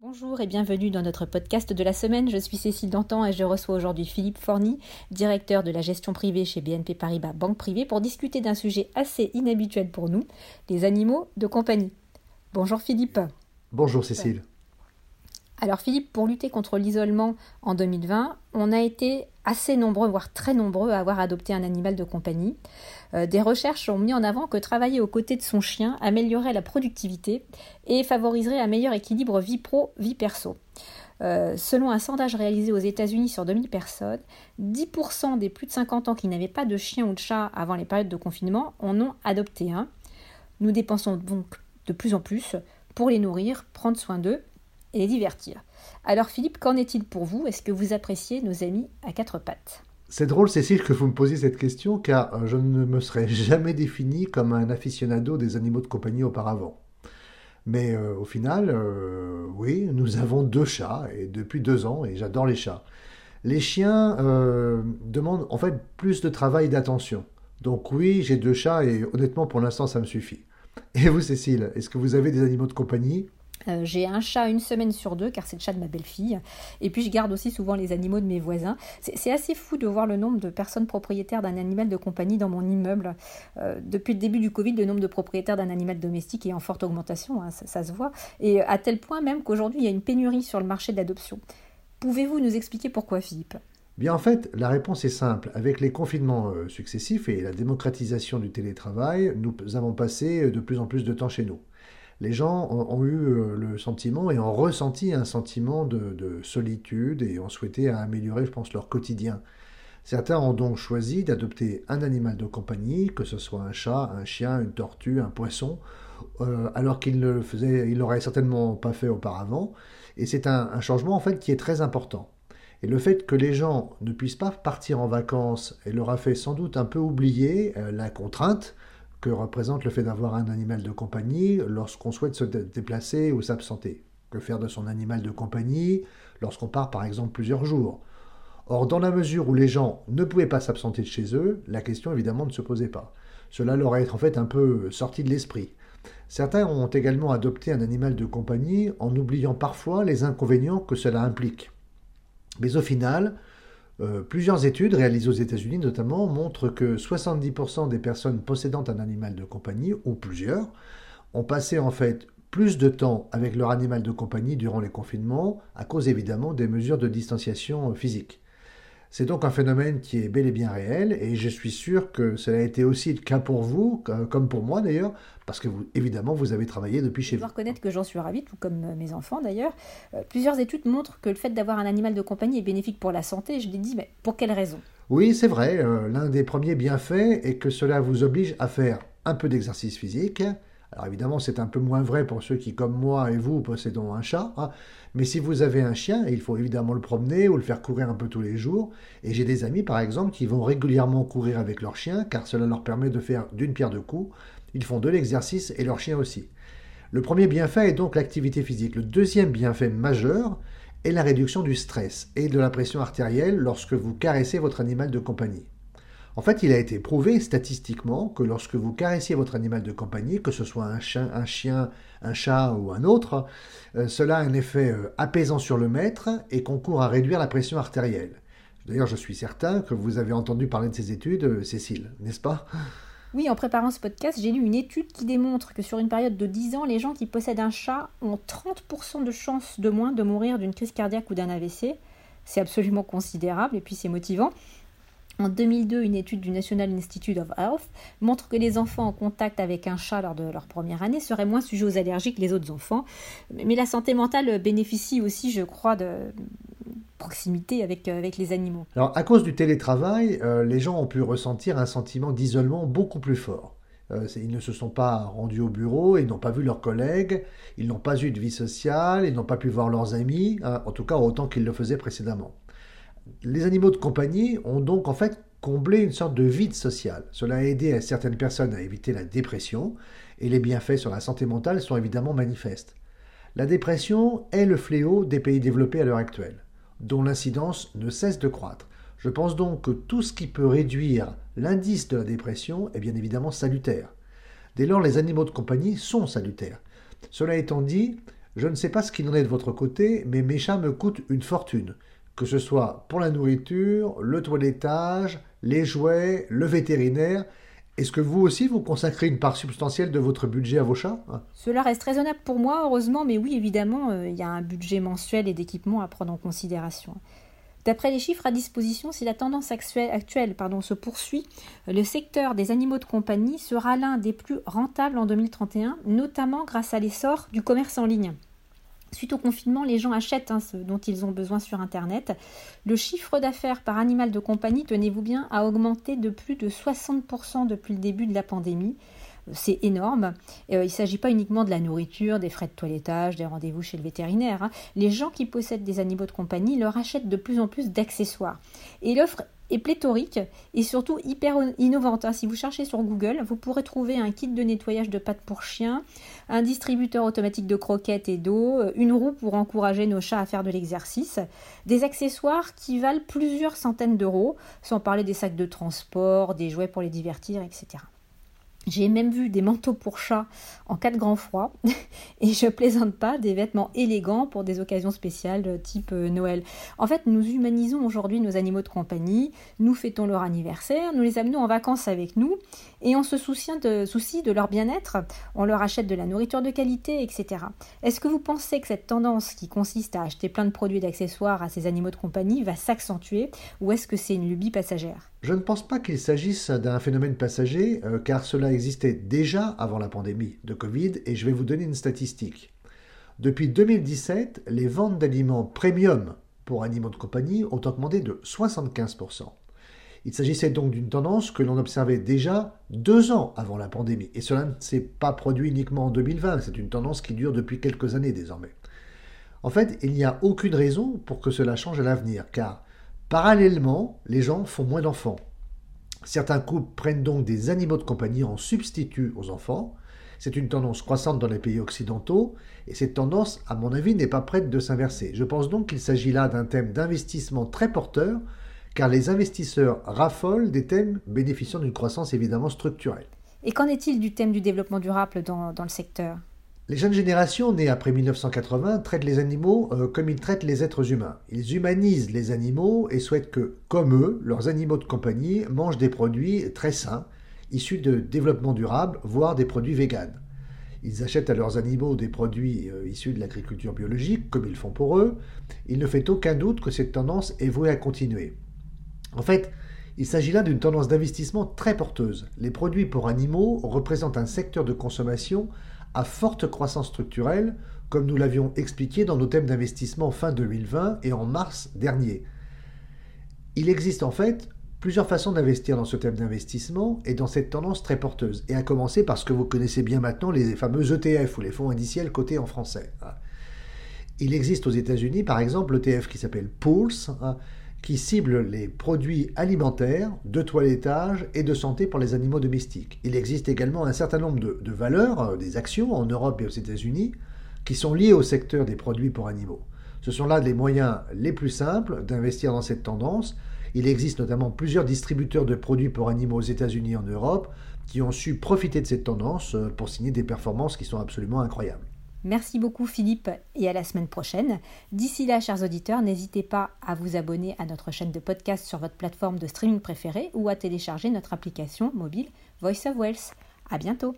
Bonjour et bienvenue dans notre podcast de la semaine. Je suis Cécile Dantan et je reçois aujourd'hui Philippe Forny, directeur de la gestion privée chez BNP Paribas Banque Privée, pour discuter d'un sujet assez inhabituel pour nous, les animaux de compagnie. Bonjour Philippe. Bonjour Cécile. Alors Philippe, pour lutter contre l'isolement en 2020, on a été assez nombreux, voire très nombreux, à avoir adopté un animal de compagnie. Euh, des recherches ont mis en avant que travailler aux côtés de son chien améliorait la productivité et favoriserait un meilleur équilibre vie pro-vie perso. Euh, selon un sondage réalisé aux États-Unis sur 2000 personnes, 10% des plus de 50 ans qui n'avaient pas de chien ou de chat avant les périodes de confinement en ont adopté un. Nous dépensons donc de plus en plus pour les nourrir, prendre soin d'eux et les divertir. Alors Philippe, qu'en est-il pour vous? Est-ce que vous appréciez nos amis à quatre pattes? C'est drôle, Cécile, que vous me posiez cette question, car euh, je ne me serais jamais défini comme un aficionado des animaux de compagnie auparavant. Mais euh, au final, euh, oui, nous avons deux chats, et depuis deux ans, et j'adore les chats. Les chiens demandent en fait plus de travail et d'attention. Donc oui, j'ai deux chats, et honnêtement, pour l'instant, ça me suffit. Et vous, Cécile, est-ce que vous avez des animaux de compagnie? Euh, j'ai un chat une semaine sur deux, car c'est le chat de ma belle-fille. Et puis je garde aussi souvent les animaux de mes voisins. C'est assez fou de voir le nombre de personnes propriétaires d'un animal de compagnie dans mon immeuble. Euh, depuis le début du Covid, le nombre de propriétaires d'un animal domestique est en forte augmentation, hein, ça, se voit. Et à tel point même qu'aujourd'hui, il y a une pénurie sur le marché de l'adoption. Pouvez-vous nous expliquer pourquoi, Philippe? Bien en fait, la réponse est simple. Avec les confinements euh, successifs et la démocratisation du télétravail, nous avons passé de plus en plus de temps chez nous les gens ont, eu euh, le sentiment et ont ressenti un sentiment de, solitude et ont souhaité améliorer, je pense, leur quotidien. Certains ont donc choisi d'adopter un animal de compagnie, que ce soit un chat, un chien, une tortue, un poisson, euh, alors qu'ils ne le l'auraient certainement pas fait auparavant. Et c'est un, changement en fait qui est très important. Et le fait que les gens ne puissent pas partir en vacances, et leur a fait sans doute un peu oublier euh, la contrainte que représente le fait d'avoir un animal de compagnie lorsqu'on souhaite se déplacer ou s'absenter. Que faire de son animal de compagnie lorsqu'on part par exemple plusieurs jours? Or, dans la mesure où les gens ne pouvaient pas s'absenter de chez eux, la question évidemment ne se posait pas. Cela leur est en fait un peu sorti de l'esprit. Certains ont également adopté un animal de compagnie en oubliant parfois les inconvénients que cela implique. Mais au final, euh, plusieurs études réalisées aux États-Unis notamment montrent que 70% des personnes possédant un animal de compagnie, ou plusieurs, ont passé en fait plus de temps avec leur animal de compagnie durant les confinements, à cause évidemment des mesures de distanciation physique. C'est donc un phénomène qui est bel et bien réel, et je suis sûr que cela a été aussi le cas pour vous, comme pour moi d'ailleurs, parce que vous, évidemment, vous avez travaillé depuis chez vous. Je dois reconnaître que j'en suis ravie, tout comme euh, mes enfants d'ailleurs. Euh, plusieurs études montrent que le fait d'avoir un animal de compagnie est bénéfique pour la santé. Je l'ai dit, mais pour quelle raison? Oui, c'est vrai. Euh, l'un des premiers bienfaits est que cela vous oblige à faire un peu d'exercice physique, alors évidemment, c'est un peu moins vrai pour ceux qui, comme moi et vous, possédons un chat. Hein. Mais si vous avez un chien, il faut évidemment le promener ou le faire courir un peu tous les jours. Et j'ai des amis, par exemple, qui vont régulièrement courir avec leur chien, car cela leur permet de faire d'une pierre deux coups. Ils font de l'exercice et leur chien aussi. Le premier bienfait est donc l'activité physique. Le deuxième bienfait majeur est la réduction du stress et de la pression artérielle lorsque vous caressez votre animal de compagnie. En fait, il a été prouvé statistiquement que lorsque vous caressiez votre animal de compagnie, que ce soit un chien, un, chien, un chat ou un autre, euh, cela a un effet euh, apaisant sur le maître et concourt à réduire la pression artérielle. D'ailleurs, je suis certain que vous avez entendu parler de ces études, euh, Cécile, n'est-ce pas? Oui, en préparant ce podcast, j'ai lu une étude qui démontre que sur une période de 10 ans, les gens qui possèdent un chat ont 30% de chances de moins de mourir d'une crise cardiaque ou d'un AVC. C'est absolument considérable et puis c'est motivant. En 2002, une étude du National Institute of Health montre que les enfants en contact avec un chat lors de leur première année seraient moins sujets aux allergies que les autres enfants. Mais la santé mentale bénéficie aussi, je crois, de proximité avec, euh, les animaux. Alors, à cause du télétravail, euh, les gens ont pu ressentir un sentiment d'isolement beaucoup plus fort. Euh, ils ne se sont pas rendus au bureau, ils n'ont pas vu leurs collègues, ils n'ont pas eu de vie sociale, ils n'ont pas pu voir leurs amis, hein, en tout cas autant qu'ils le faisaient précédemment. Les animaux de compagnie ont donc en fait comblé une sorte de vide social. Cela a aidé certaines personnes à éviter la dépression, et les bienfaits sur la santé mentale sont évidemment manifestes. La dépression est le fléau des pays développés à l'heure actuelle, dont l'incidence ne cesse de croître. Je pense donc que tout ce qui peut réduire l'indice de la dépression est bien évidemment salutaire. Dès lors, les animaux de compagnie sont salutaires. Cela étant dit, je ne sais pas ce qu'il en est de votre côté, mais mes chats me coûtent une fortune, que ce soit pour la nourriture, le toilettage, les jouets, le vétérinaire. Est-ce que vous aussi vous consacrez une part substantielle de votre budget à vos chats Cela reste raisonnable pour moi, heureusement, mais oui, évidemment, euh, il y a un budget mensuel et d'équipement à prendre en considération. D'après les chiffres à disposition, si la tendance actuelle, se poursuit, le secteur des animaux de compagnie sera l'un des plus rentables en 2031, notamment grâce à l'essor du commerce en ligne. Suite au confinement, les gens achètent hein, ce dont ils ont besoin sur Internet. Le chiffre d'affaires par animal de compagnie, tenez-vous bien, a augmenté de plus de 60% depuis le début de la pandémie c'est énorme. Euh, il ne s'agit pas uniquement de la nourriture, des frais de toilettage, des rendez-vous chez le vétérinaire. Hein. Les gens qui possèdent des animaux de compagnie leur achètent de plus en plus d'accessoires. Et l'offre est pléthorique et surtout hyper innovante. Hein. Si vous cherchez sur Google, vous pourrez trouver un kit de nettoyage de pattes pour chiens, un distributeur automatique de croquettes et d'eau, euh, une roue pour encourager nos chats à faire de l'exercice, des accessoires qui valent plusieurs centaines d'euros, sans parler des sacs de transport, des jouets pour les divertir, etc. J'ai même vu des manteaux pour chat en cas de grand froid et je plaisante pas des vêtements élégants pour des occasions spéciales type euh, Noël. En fait, nous humanisons aujourd'hui nos animaux de compagnie, nous fêtons leur anniversaire, nous les amenons en vacances avec nous et on se soucie de, soucie de leur bien-être, on leur achète de la nourriture de qualité, etc. Est-ce que vous pensez que cette tendance qui consiste à acheter plein de produits d'accessoires à ces animaux de compagnie va s'accentuer ou est-ce que c'est une lubie passagère? Je ne pense pas qu'il s'agisse d'un phénomène passager, euh, car cela existait déjà avant la pandémie de Covid, et je vais vous donner une statistique. Depuis 2017, les ventes d'aliments premium pour animaux de compagnie ont augmenté de 75%. Il s'agissait donc d'une tendance que l'on observait déjà deux ans avant la pandémie, et cela ne s'est pas produit uniquement en 2020, c'est une tendance qui dure depuis quelques années désormais. En fait, il n'y a aucune raison pour que cela change à l'avenir, car Parallèlement, les gens font moins d'enfants. Certains couples prennent donc des animaux de compagnie en substitut aux enfants. C'est une tendance croissante dans les pays occidentaux et cette tendance, à mon avis, n'est pas prête de s'inverser. Je pense donc qu'il s'agit là d'un thème d'investissement très porteur car les investisseurs raffolent des thèmes bénéficiant d'une croissance évidemment structurelle. Et qu'en est-il du thème du développement durable dans, dans le secteur? Les jeunes générations nées après 1980 traitent les animaux euh, comme ils traitent les êtres humains. Ils humanisent les animaux et souhaitent que, comme eux, leurs animaux de compagnie mangent des produits très sains, issus de développement durable, voire des produits véganes. Ils achètent à leurs animaux des produits euh, issus de l'agriculture biologique, comme ils font pour eux. Il ne fait aucun doute que cette tendance est vouée à continuer. En fait, il s'agit là d'une tendance d'investissement très porteuse. Les produits pour animaux représentent un secteur de consommation à forte croissance structurelle, comme nous l'avions expliqué dans nos thèmes d'investissement fin 2020 et en mars dernier. Il existe en fait plusieurs façons d'investir dans ce thème d'investissement et dans cette tendance très porteuse, et à commencer par ce que vous connaissez bien maintenant, les fameux ETF ou les fonds indiciels cotés en français. Il existe aux États-Unis par exemple l'ETF qui s'appelle Pulse, qui cible les produits alimentaires, de toilettage et de santé pour les animaux domestiques. Il existe également un certain nombre de, valeurs, euh, des actions en Europe et aux États-Unis, qui sont liées au secteur des produits pour animaux. Ce sont là les moyens les plus simples d'investir dans cette tendance. Il existe notamment plusieurs distributeurs de produits pour animaux aux États-Unis et en Europe qui ont su profiter de cette tendance euh, pour signer des performances qui sont absolument incroyables. Merci beaucoup Philippe et à la semaine prochaine. D'ici là, chers auditeurs, n'hésitez pas à vous abonner à notre chaîne de podcast sur votre plateforme de streaming préférée ou à télécharger notre application mobile Voice of Wells. À bientôt.